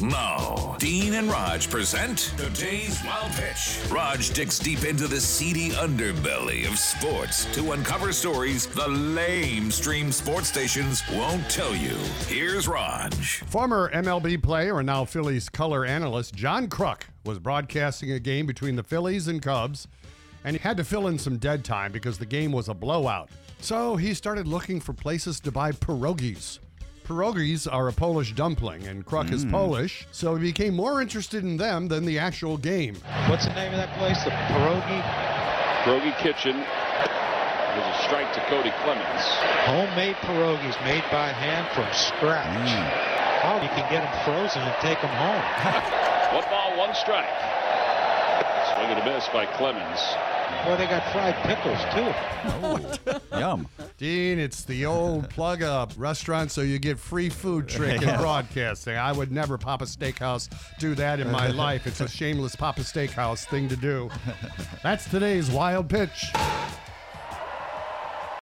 Now, Dean and Rog present today's Wild Pitch. Rog digs deep into the seedy underbelly of sports to uncover stories the lame stream sports stations won't tell you. Here's Rog. Former MLB player and now Phillies color analyst John Kruk was broadcasting a game between the Phillies and Cubs, and he had to fill in some dead time because the game was a blowout. So he started looking for places to buy pierogies. Pierogies are a Polish dumpling, and Kruk is hmm. Polish, so he became more interested in them than the actual game. What's the name of that place? The Pierogi Brogy Kitchen. There's a strike to Cody Clemens. homemade pierogies made by hand from scratch. Hmm. Oh, you can get them frozen and take them home. One ball, one strike. Swing and a miss by Clemens. Boy, they got fried pickles too. Oh, yum. Dean, it's the old plug up restaurant so you get free food trick in broadcasting. I would never Papa Steakhouse do that in my life. It's a shameless Papa Steakhouse thing to do. That's today's wild pitch.